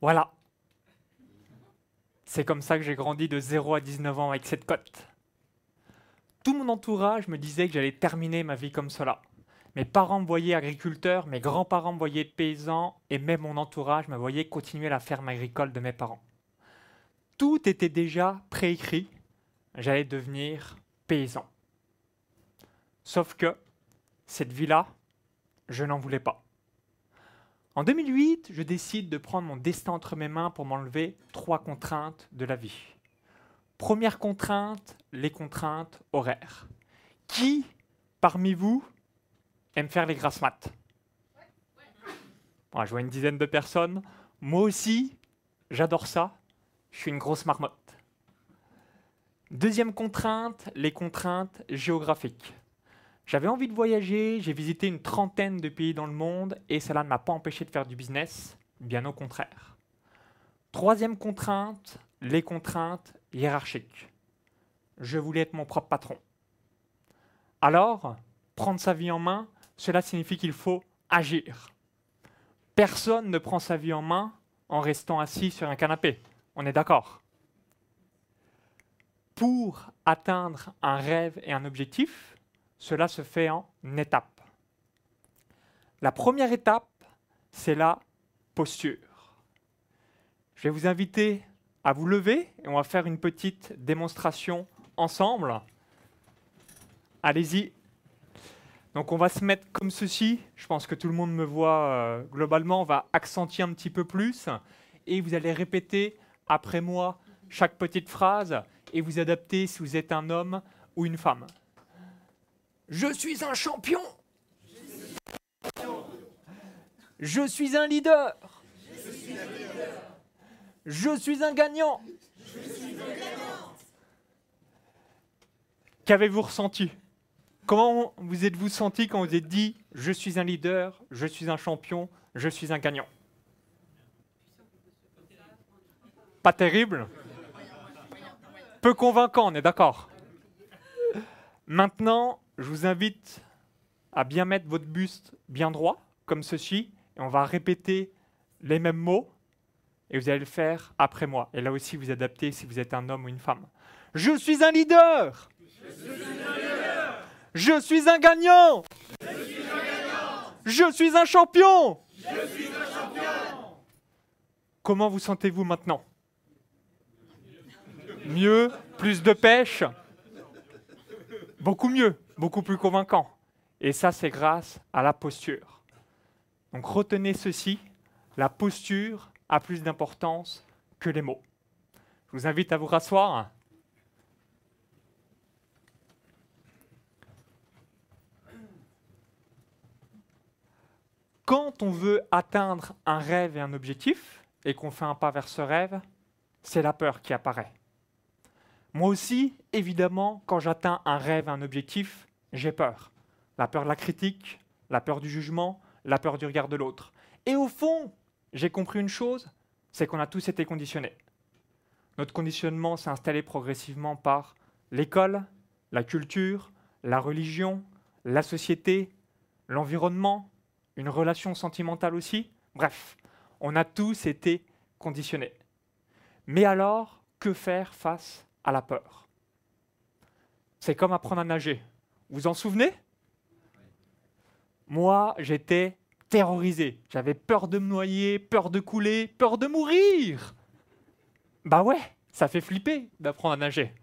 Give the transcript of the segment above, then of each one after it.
Voilà. C'est comme ça que j'ai grandi de 0 à 19 ans avec cette cote. Tout mon entourage me disait que j'allais terminer ma vie comme cela. Mes parents me voyaient agriculteur, mes grands-parents me voyaient paysan, et même mon entourage me voyait continuer la ferme agricole de mes parents. Tout était déjà préécrit. J'allais devenir paysan. Sauf que cette vie-là, je n'en voulais pas. En 2008, je décide de prendre mon destin entre mes mains pour m'enlever trois contraintes de la vie. Première contrainte, les contraintes horaires. Qui, parmi vous, aime faire les grasses maths? Je vois une dizaine de personnes. Moi aussi, j'adore ça. Je suis une grosse marmotte. Deuxième contrainte, les contraintes géographiques. J'avais envie de voyager, j'ai visité une trentaine de pays dans le monde et cela ne m'a pas empêché de faire du business, bien au contraire. Troisième contrainte, les contraintes hiérarchiques. Je voulais être mon propre patron. Alors, prendre sa vie en main, cela signifie qu'il faut agir. Personne ne prend sa vie en main en restant assis sur un canapé. On est d'accord Pour atteindre un rêve et un objectif, cela se fait en étapes. La première étape, c'est la posture. Je vais vous inviter à vous lever et on va faire une petite démonstration ensemble. Allez-y. Donc on va se mettre comme ceci. Je pense que tout le monde me voit euh, globalement. On va accentuer un petit peu plus et vous allez répéter après moi chaque petite phrase et vous adapter si vous êtes un homme ou une femme. Je suis un champion. Je suis un leader. Je suis un gagnant. Qu'avez-vous ressenti? Comment vous êtes-vous senti quand vous êtes dit je suis un leader, je suis un champion, je suis un gagnant? Pas terrible? Peu convaincant, on est d'accord Maintenant, je vous invite à bien mettre votre buste bien droit, comme ceci, et on va répéter les mêmes mots, et vous allez le faire après moi. Et là aussi, vous adaptez si vous êtes un homme ou une femme. Je suis un leader. Je suis un, gagnant. Je suis un champion. Je suis un champion. Comment vous sentez-vous maintenant? Mieux Plus de pêche? Beaucoup mieux beaucoup plus convaincant. Et ça, c'est grâce à la posture. Donc retenez ceci, la posture a plus d'importance que les mots. Je vous invite à vous rasseoir. Quand on veut atteindre un rêve et un objectif, et qu'on fait un pas vers ce rêve, c'est la peur qui apparaît. Moi aussi, évidemment, quand j'atteins un rêve, un objectif, j'ai peur. La peur de la critique, la peur du jugement, la peur du regard de l'autre. Et au fond, j'ai compris une chose, c'est qu'on a tous été conditionnés. Notre conditionnement s'est installé progressivement par l'école, la culture, la religion, la société, l'environnement, une relation sentimentale aussi. Bref, on a tous été conditionnés. Mais alors, que faire face à la peur? C'est comme apprendre à nager. Vous en souvenez? Moi, j'étais terrorisé. J'avais peur de me noyer, peur de couler, peur de mourir. Bah ouais, ça fait flipper d'apprendre à nager.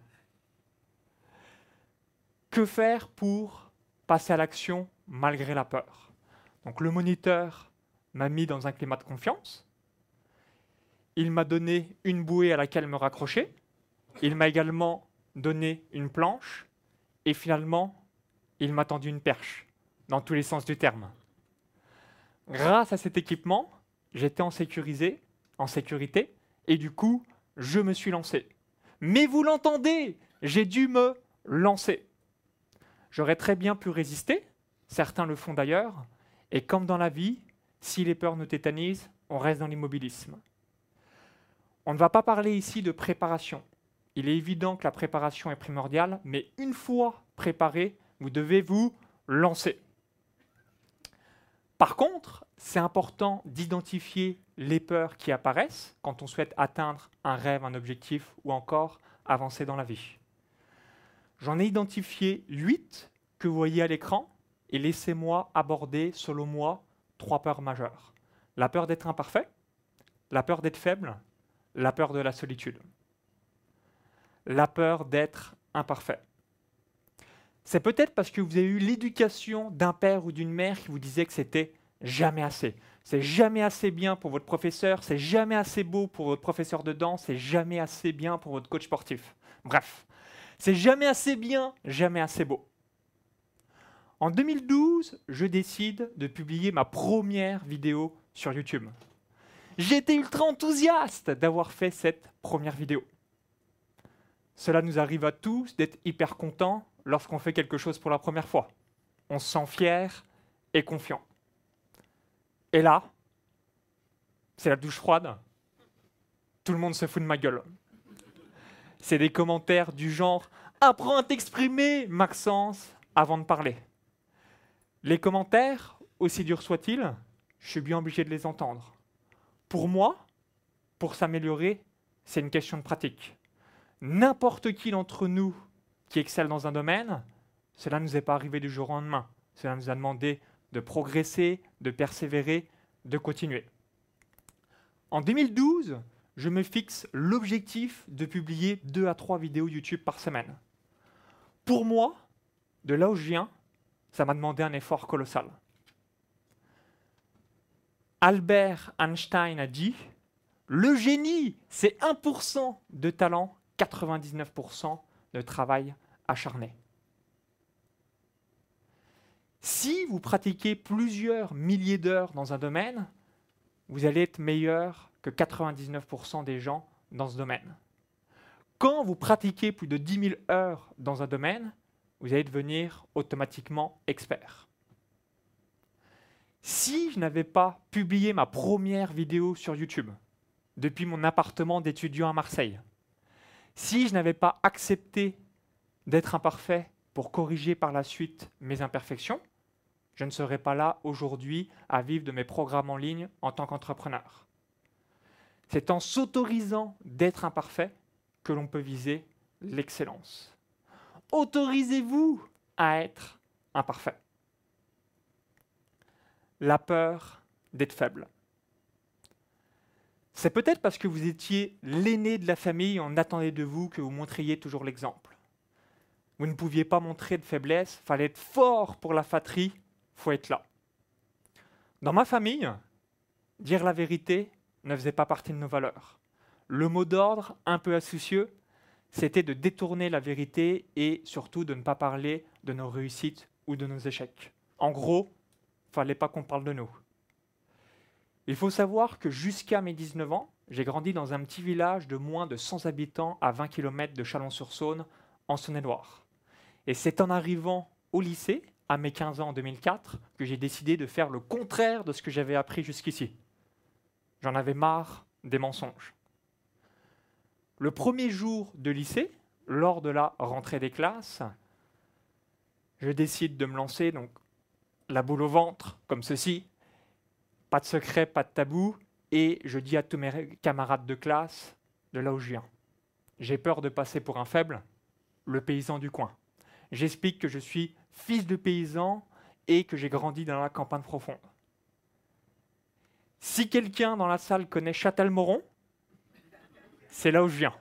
Que faire pour passer à l'action malgré la peur? Donc le moniteur m'a mis dans un climat de confiance. Il m'a donné une bouée à laquelle me raccrocher. Il m'a également donné une planche et finalement, il m'a tendu une perche, dans tous les sens du terme. Grâce à cet équipement, j'étais en, en sécurité et du coup, je me suis lancé. Mais vous l'entendez, j'ai dû me lancer. J'aurais très bien pu résister, certains le font d'ailleurs, et comme dans la vie, si les peurs nous tétanisent, on reste dans l'immobilisme. On ne va pas parler ici de préparation, il est évident que la préparation est primordiale, mais une fois préparé, vous devez vous lancer. Par contre, c'est important d'identifier les peurs qui apparaissent quand on souhaite atteindre un rêve, un objectif ou encore avancer dans la vie. J'en ai identifié huit que vous voyez à l'écran et laissez-moi aborder, selon moi, trois peurs majeures. La peur d'être imparfait, la peur d'être faible, la peur de la solitude. La peur d'être imparfait. C'est peut-être parce que vous avez eu l'éducation d'un père ou d'une mère qui vous disait que c'était jamais assez. C'est jamais assez bien pour votre professeur, c'est jamais assez beau pour votre professeur de danse, c'est jamais assez bien pour votre coach sportif. Bref, c'est jamais assez bien, jamais assez beau. En 2012, je décide de publier ma première vidéo sur YouTube. J'étais ultra enthousiaste d'avoir fait cette première vidéo. Cela nous arrive à tous d'être hyper contents lorsqu'on fait quelque chose pour la première fois. On se sent fier et confiant. Et là, c'est la douche froide. Tout le monde se fout de ma gueule. C'est des commentaires du genre Apprends à t'exprimer, Maxence, avant de parler. Les commentaires, aussi durs soient-ils, je suis bien obligé de les entendre. Pour moi, pour s'améliorer, c'est une question de pratique. N'importe qui d'entre nous qui excelle dans un domaine, cela ne nous est pas arrivé du jour au lendemain. Cela nous a demandé de progresser, de persévérer, de continuer. En 2012, je me fixe l'objectif de publier deux à trois vidéos YouTube par semaine. Pour moi, de là où je viens, ça m'a demandé un effort colossal. Albert Einstein a dit Le génie, c'est 1% de talent, 99% de travail acharné. Si vous pratiquez plusieurs milliers d'heures dans un domaine, vous allez être meilleur que 99% des gens dans ce domaine. Quand vous pratiquez plus de 10 000 heures dans un domaine, vous allez devenir automatiquement expert. Si je n'avais pas publié ma première vidéo sur YouTube depuis mon appartement d'étudiant à Marseille, si je n'avais pas accepté d'être imparfait pour corriger par la suite mes imperfections, je ne serais pas là aujourd'hui à vivre de mes programmes en ligne en tant qu'entrepreneur. C'est en s'autorisant d'être imparfait que l'on peut viser l'excellence. Autorisez-vous à être imparfait. La peur d'être faible. C'est peut-être parce que vous étiez l'aîné de la famille, on attendait de vous que vous montriez toujours l'exemple. Vous ne pouviez pas montrer de faiblesse, fallait être fort pour la fatrie faut être là. Dans ma famille, dire la vérité ne faisait pas partie de nos valeurs. Le mot d'ordre, un peu astucieux, c'était de détourner la vérité et surtout de ne pas parler de nos réussites ou de nos échecs. En gros, fallait pas qu'on parle de nous. Il faut savoir que jusqu'à mes 19 ans, j'ai grandi dans un petit village de moins de 100 habitants à 20 km de Chalon-sur-Saône, en Saône-et-Loire. Et c'est en arrivant au lycée à mes 15 ans en 2004 que j'ai décidé de faire le contraire de ce que j'avais appris jusqu'ici. J'en avais marre des mensonges. Le premier jour de lycée, lors de la rentrée des classes, je décide de me lancer, donc la boule au ventre, comme ceci, pas de secret, pas de tabou, et je dis à tous mes camarades de classe, de là où je viens, j'ai peur de passer pour un faible, le paysan du coin. J'explique que je suis fils de paysan et que j'ai grandi dans la campagne profonde. Si quelqu'un dans la salle connaît Châtel-Moron, c'est là où je viens.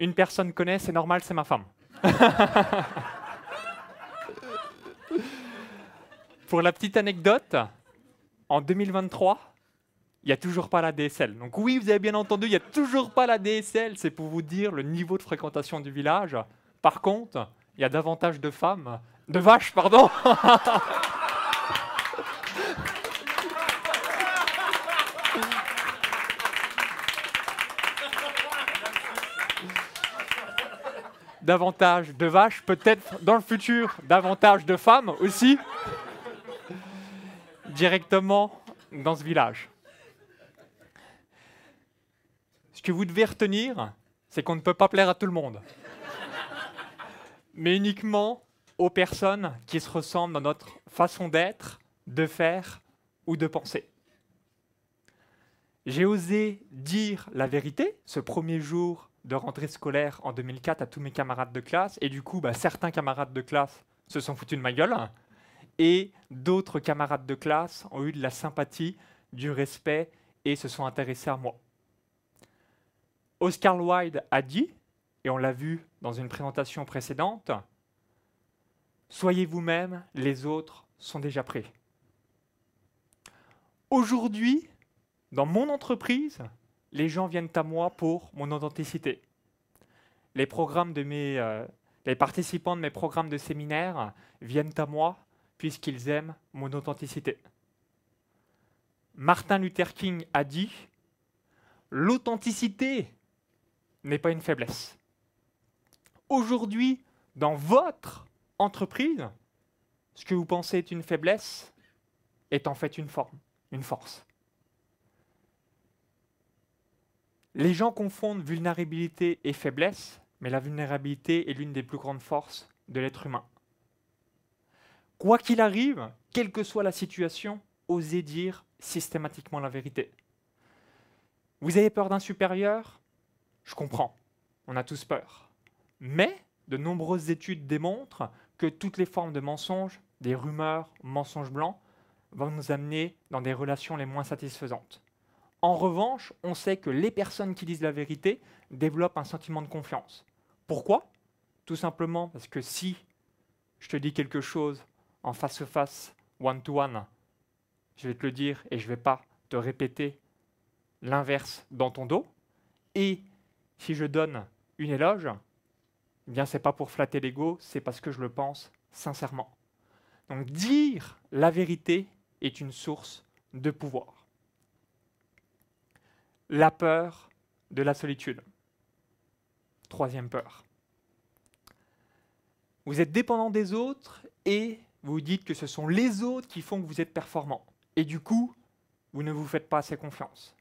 Une personne connaît, c'est normal, c'est ma femme. Pour la petite anecdote, en 2023, il n'y a toujours pas la DSL. Donc oui, vous avez bien entendu, il n'y a toujours pas la DSL. C'est pour vous dire le niveau de fréquentation du village. Par contre, il y a davantage de femmes, de vaches, pardon. davantage de vaches, peut-être dans le futur davantage de femmes aussi, directement dans ce village. Ce que vous devez retenir, c'est qu'on ne peut pas plaire à tout le monde mais uniquement aux personnes qui se ressemblent dans notre façon d'être, de faire ou de penser. J'ai osé dire la vérité ce premier jour de rentrée scolaire en 2004 à tous mes camarades de classe, et du coup, bah, certains camarades de classe se sont foutus de ma gueule, et d'autres camarades de classe ont eu de la sympathie, du respect, et se sont intéressés à moi. Oscar Wilde a dit, et on l'a vu dans une présentation précédente, Soyez vous-même, les autres sont déjà prêts. Aujourd'hui, dans mon entreprise, les gens viennent à moi pour mon authenticité. Les, euh, participants de mes programmes de séminaire viennent à moi puisqu'ils aiment mon authenticité. Martin Luther King a dit L'authenticité n'est pas une faiblesse. Aujourd'hui, dans votre entreprise, ce que vous pensez être une faiblesse est en fait une forme, une force. Les gens confondent vulnérabilité et faiblesse, mais la vulnérabilité est l'une des plus grandes forces de l'être humain. Quoi qu'il arrive, quelle que soit la situation, osez dire systématiquement la vérité. Vous avez peur d'un supérieur? Je comprends, on a tous peur. Mais de nombreuses études démontrent que toutes les formes de mensonges, des rumeurs, mensonges blancs, vont nous amener dans des relations les moins satisfaisantes. En revanche, on sait que les personnes qui disent la vérité développent un sentiment de confiance. Pourquoi? Tout simplement parce que si je te dis quelque chose en face-to-face, one-to-one, je vais te le dire et je ne vais pas te répéter l'inverse dans ton dos. Et si je donne une éloge, eh bien c'est pas pour flatter l'ego, c'est parce que je le pense sincèrement. Donc dire la vérité est une source de pouvoir. La peur de la solitude. Troisième peur. Vous êtes dépendant des autres et vous dites que ce sont les autres qui font que vous êtes performant. Et du coup, vous ne vous faites pas assez confiance.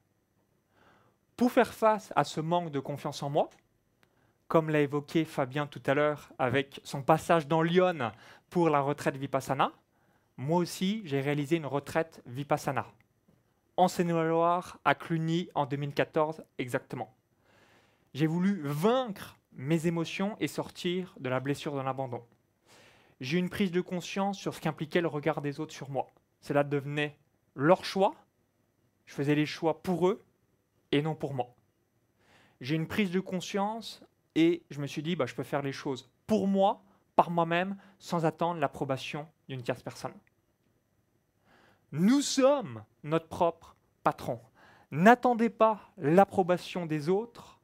Pour faire face à ce manque de confiance en moi, comme l'a évoqué Fabien tout à l'heure avec son passage dans Lyon pour la retraite Vipassana, moi aussi j'ai réalisé une retraite Vipassana. En Seine-et-Loire, à Cluny, en 2014 exactement. J'ai voulu vaincre mes émotions et sortir de la blessure de l'abandon. J'ai eu une prise de conscience sur ce qu'impliquait le regard des autres sur moi. Cela devenait leur choix. Je faisais les choix pour eux et non pour moi. J'ai une prise de conscience et je me suis dit, bah, je peux faire les choses pour moi, par moi-même, sans attendre l'approbation d'une tierce personne. Nous sommes notre propre patron. N'attendez pas l'approbation des autres,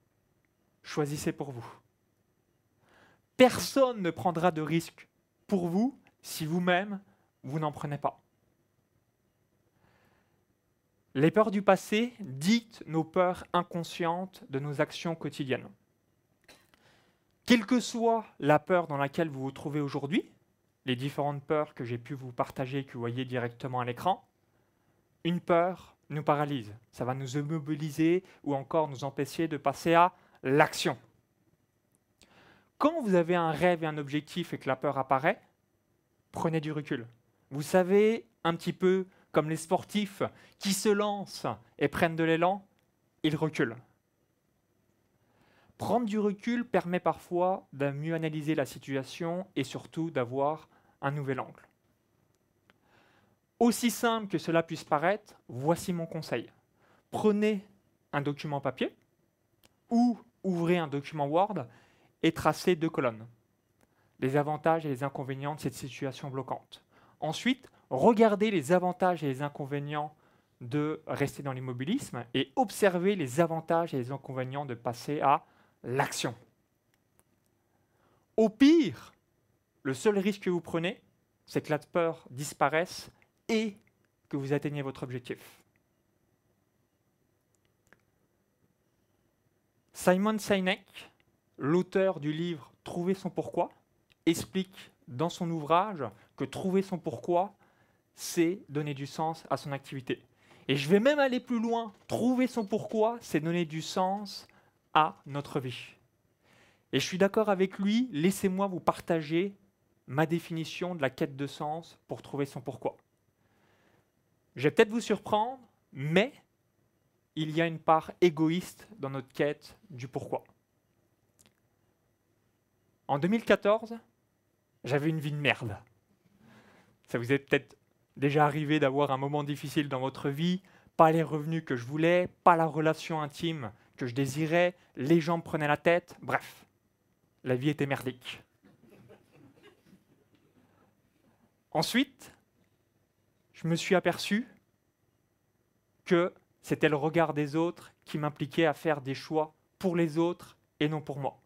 choisissez pour vous. Personne ne prendra de risque pour vous si vous-même, vous n'en prenez pas. Les peurs du passé dictent nos peurs inconscientes de nos actions quotidiennes. Quelle que soit la peur dans laquelle vous vous trouvez aujourd'hui, les différentes peurs que j'ai pu vous partager que vous voyez directement à l'écran, une peur nous paralyse. Ça va nous immobiliser ou encore nous empêcher de passer à l'action. Quand vous avez un rêve et un objectif et que la peur apparaît, prenez du recul. Vous savez, un petit peu comme les sportifs qui se lancent et prennent de l'élan, ils reculent. Prendre du recul permet parfois de mieux analyser la situation et surtout d'avoir un nouvel angle. Aussi simple que cela puisse paraître, voici mon conseil. Prenez un document papier ou ouvrez un document Word et tracez deux colonnes. Les avantages et les inconvénients de cette situation bloquante. Ensuite, regardez les avantages et les inconvénients de rester dans l'immobilisme et observez les avantages et les inconvénients de passer à l'action. Au pire, le seul risque que vous prenez, c'est que la peur disparaisse et que vous atteigniez votre objectif. Simon Sinek, l'auteur du livre Trouver son pourquoi, explique dans son ouvrage que trouver son pourquoi, c'est donner du sens à son activité. Et je vais même aller plus loin. Trouver son pourquoi, c'est donner du sens à notre vie. Et je suis d'accord avec lui, laissez-moi vous partager ma définition de la quête de sens pour trouver son pourquoi. Je vais peut-être vous surprendre, mais il y a une part égoïste dans notre quête du pourquoi. En 2014, j'avais une vie de merde. Ça vous est peut-être déjà arrivé d'avoir un moment difficile dans votre vie, pas les revenus que je voulais, pas la relation intime que je désirais, les gens me prenaient la tête, bref, la vie était merdique. Ensuite, je me suis aperçu que c'était le regard des autres qui m'impliquait à faire des choix pour les autres et non pour moi.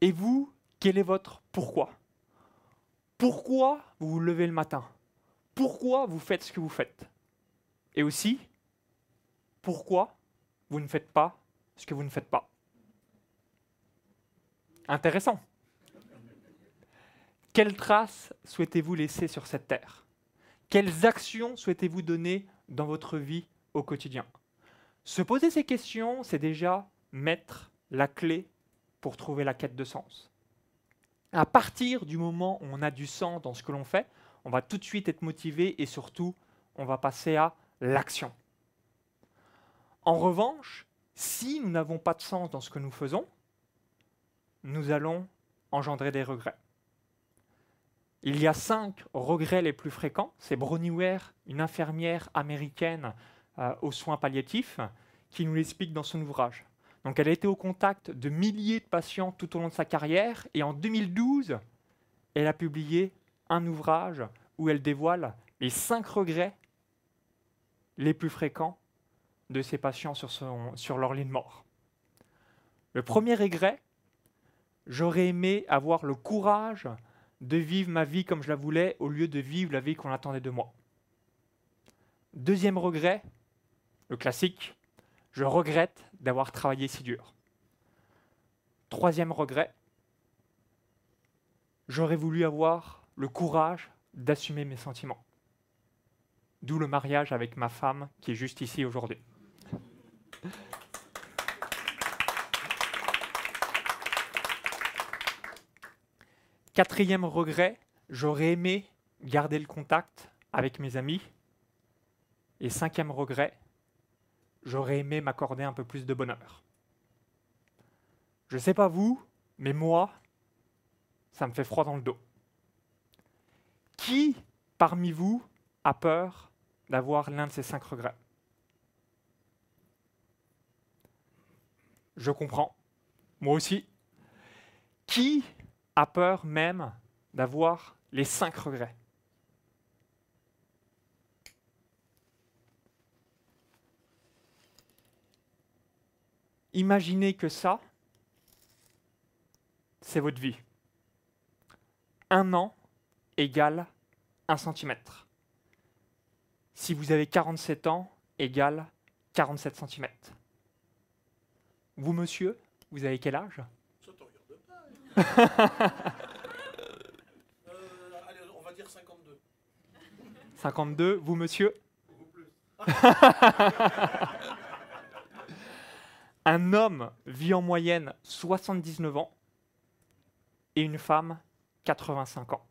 Et vous, quel est votre pourquoi? Pourquoi vous vous levez le matin? Pourquoi vous faites ce que vous faites? Et aussi, pourquoi vous ne faites pas ce que vous ne faites pas? Intéressant. Quelles traces souhaitez-vous laisser sur cette terre? Quelles actions souhaitez-vous donner dans votre vie au quotidien? Se poser ces questions, c'est déjà mettre la clé pour trouver la quête de sens. À partir du moment où on a du sens dans ce que l'on fait, on va tout de suite être motivé et surtout, on va passer à l'action. En revanche, si nous n'avons pas de sens dans ce que nous faisons, nous allons engendrer des regrets. Il y a cinq regrets les plus fréquents. C'est Bronnie Ware, une infirmière américaine euh, aux soins palliatifs, qui nous l'explique dans son ouvrage. Donc elle a été au contact de milliers de patients tout au long de sa carrière et en 2012, elle a publié un ouvrage où elle dévoile les cinq regrets les plus fréquents de ses patients sur, leur lit de mort. Le premier regret, j'aurais aimé avoir le courage de vivre ma vie comme je la voulais au lieu de vivre la vie qu'on attendait de moi. Deuxième regret, le classique, je regrette d'avoir travaillé si dur. Troisième regret, j'aurais voulu avoir le courage d'assumer mes sentiments. D'où le mariage avec ma femme qui est juste ici aujourd'hui. Quatrième regret, j'aurais aimé garder le contact avec mes amis. Et cinquième regret, j'aurais aimé m'accorder un peu plus de bonheur. Je ne sais pas vous, mais moi, ça me fait froid dans le dos. Qui parmi vous a peur d'avoir l'un de ces cinq regrets? Je comprends. Moi aussi. Qui a peur même d'avoir les cinq regrets? Imaginez que ça, c'est votre vie. Un an égale un centimètre. Si vous avez 47 ans, égale 47 centimètres. Vous, monsieur, vous avez quel âge? Euh, allez, on va dire 52. 52, vous monsieur? Beaucoup plus. Un homme vit en moyenne 79 ans et une femme 85 ans.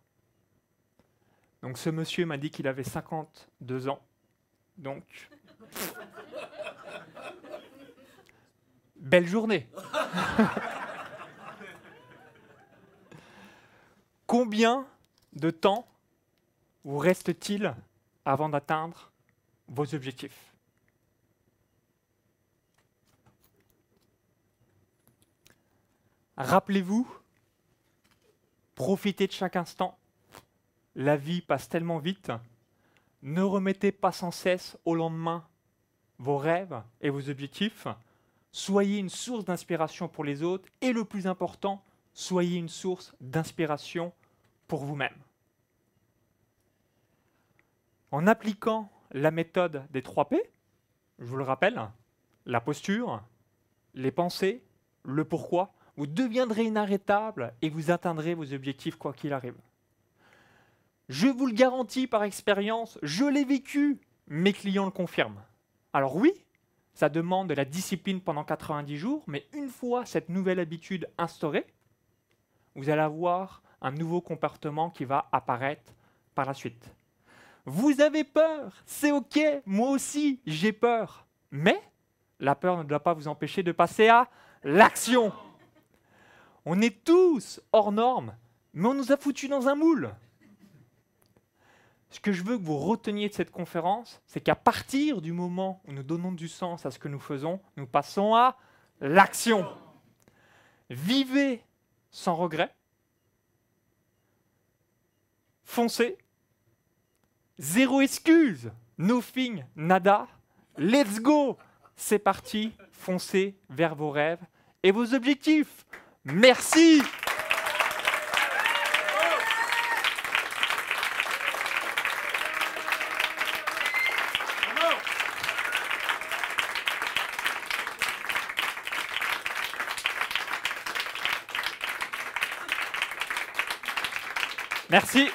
Donc ce monsieur m'a dit qu'il avait 52 ans. Donc... Belle journée Combien de temps vous reste-t-il avant d'atteindre vos objectifs? Rappelez-vous, profitez de chaque instant. La vie passe tellement vite. Ne remettez pas sans cesse au lendemain vos rêves et vos objectifs. Soyez une source d'inspiration pour les autres et le plus important, soyez une source d'inspiration pour vous-même. En appliquant la méthode des 3 P, je vous le rappelle, la posture, les pensées, le pourquoi, vous deviendrez inarrêtable et vous atteindrez vos objectifs quoi qu'il arrive. Je vous le garantis par expérience, je l'ai vécu, mes clients le confirment. Alors oui, ça demande de la discipline pendant 90 jours, mais une fois cette nouvelle habitude instaurée, vous allez avoir un nouveau comportement qui va apparaître par la suite. Vous avez peur, c'est ok, moi aussi j'ai peur. Mais la peur ne doit pas vous empêcher de passer à l'action. On est tous hors normes, mais on nous a foutus dans un moule. Ce que je veux que vous reteniez de cette conférence, c'est qu'à partir du moment où nous donnons du sens à ce que nous faisons, nous passons à l'action. Vivez sans regret. Foncez. Zéro excuse. Nothing, nada. Let's go. C'est parti. Foncez vers vos rêves et vos objectifs. Merci. Merci.